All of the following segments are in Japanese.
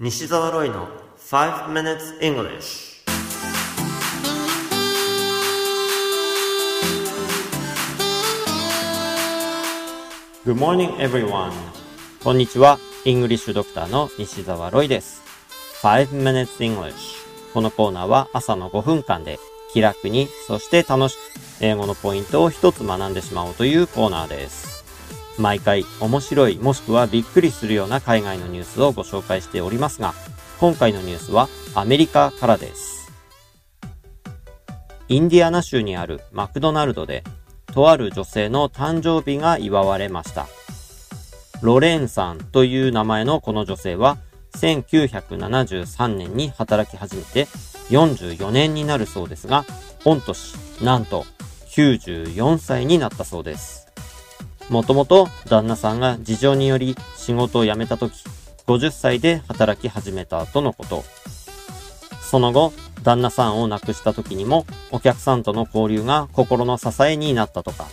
西澤ロイの5 minutes English Good morning everyone こんにちは、イングリッシュドクターの西澤ロイです。5 minutes English このコーナーは朝の5分間で気楽に、そして楽しく英語のポイントを一つ学んでしまおうというコーナーです。毎回面白いもしくはびっくりするような海外のニュースをご紹介しておりますが、今回のニュースはアメリカからです。インディアナ州にあるマクドナルドで、とある女性の誕生日が祝われました。ロレンさんという名前のこの女性は、1973年に働き始めて44年になるそうですが、御年、なんと94歳になったそうです。もともと旦那さんが事情により仕事を辞めた時、50歳で働き始めたとのこと。その後、旦那さんを亡くした時にもお客さんとの交流が心の支えになったとか。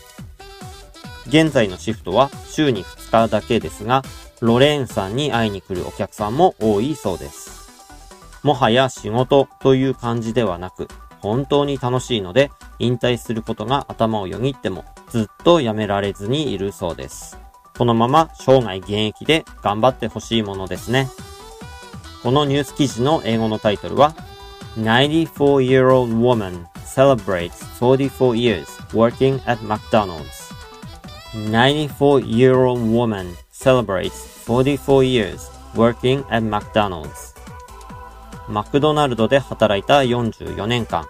現在のシフトは週に2日だけですが、ロレーンさんに会いに来るお客さんも多いそうです。もはや仕事という感じではなく、本当に楽しいので、引退することが頭をよぎっても、ずっとやめられずにいるそうです。このまま生涯現役で頑張ってほしいものですね。このニュース記事の英語のタイトルは、94-year-old woman celebrates 44 years working at McDonald's. 94-year-old woman celebrates 44 years working at McDonald's. マクドナルドで働いた44年間、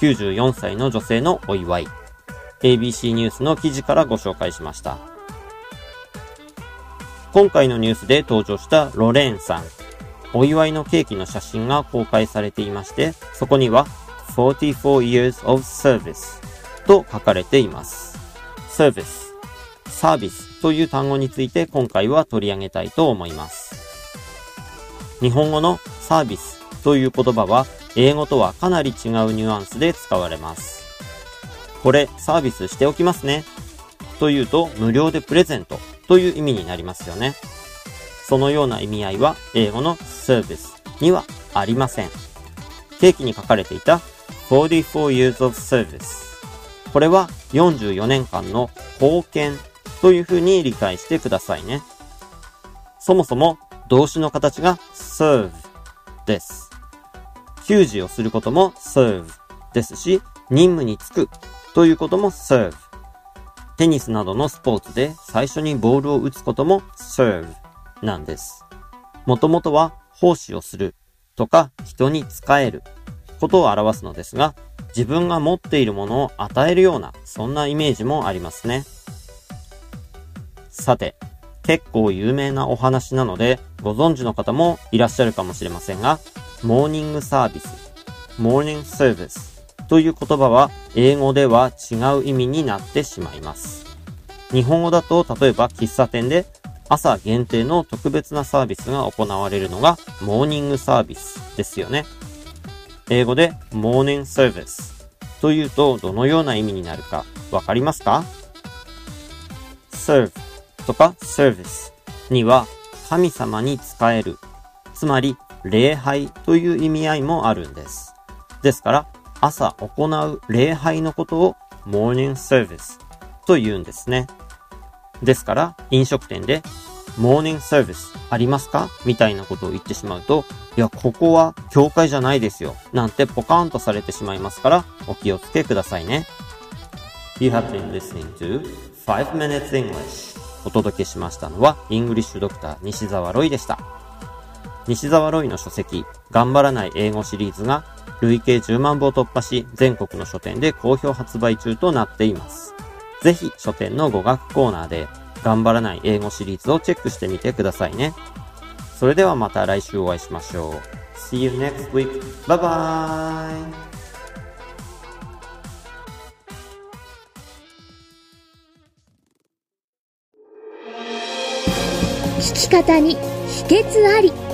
94歳の女性のお祝い。ABC ニュースの記事からご紹介しました。今回のニュースで登場したロレーンさん。お祝いのケーキの写真が公開されていまして、そこには44 years of service と書かれています。service、サービスという単語について今回は取り上げたいと思います。日本語のサービスという言葉は英語とはかなり違うニュアンスで使われます。これサービスしておきますね。というと無料でプレゼントという意味になりますよね。そのような意味合いは英語の service にはありません。ケーキに書かれていた44 years of service。これは44年間の貢献というふうに理解してくださいね。そもそも動詞の形が serve です。給仕をすることも serve ですし、任務に就くということも serve。テニスなどのスポーツで最初にボールを打つことも serve なんです。もともとは奉仕をするとか人に仕えることを表すのですが、自分が持っているものを与えるような、そんなイメージもありますね。さて、結構有名なお話なので、ご存知の方もいらっしゃるかもしれませんが、モーニングサービス、モーニングサービスという言葉は英語では違う意味になってしまいます。日本語だと例えば喫茶店で朝限定の特別なサービスが行われるのがモーニングサービスですよね。英語でモーニングサービスというとどのような意味になるかわかりますか ?serve とか service には神様に仕える、つまり礼拝という意味合いもあるんです。ですから朝行う礼拝のことをモーニングサービスと言うんですね。ですから飲食店でモーニングサービスありますか？みたいなことを言ってしまうと、いや、ここは教会じゃないですよ。なんてポカーンとされてしまいますから、お気をつけくださいね。You have been listening to 5 Minutes English お届けしましたのは、イングリッシュドクター西澤ロイでした。西澤ロイの書籍、頑張らない英語シリーズが、累計10万部を突破し、全国の書店で好評発売中となっています。ぜひ書店の語学コーナーで、頑張らない英語シリーズをチェックしてみてくださいね。それではまた来週お会いしましょう。See you next week. Bye bye! 聞き方に秘訣あり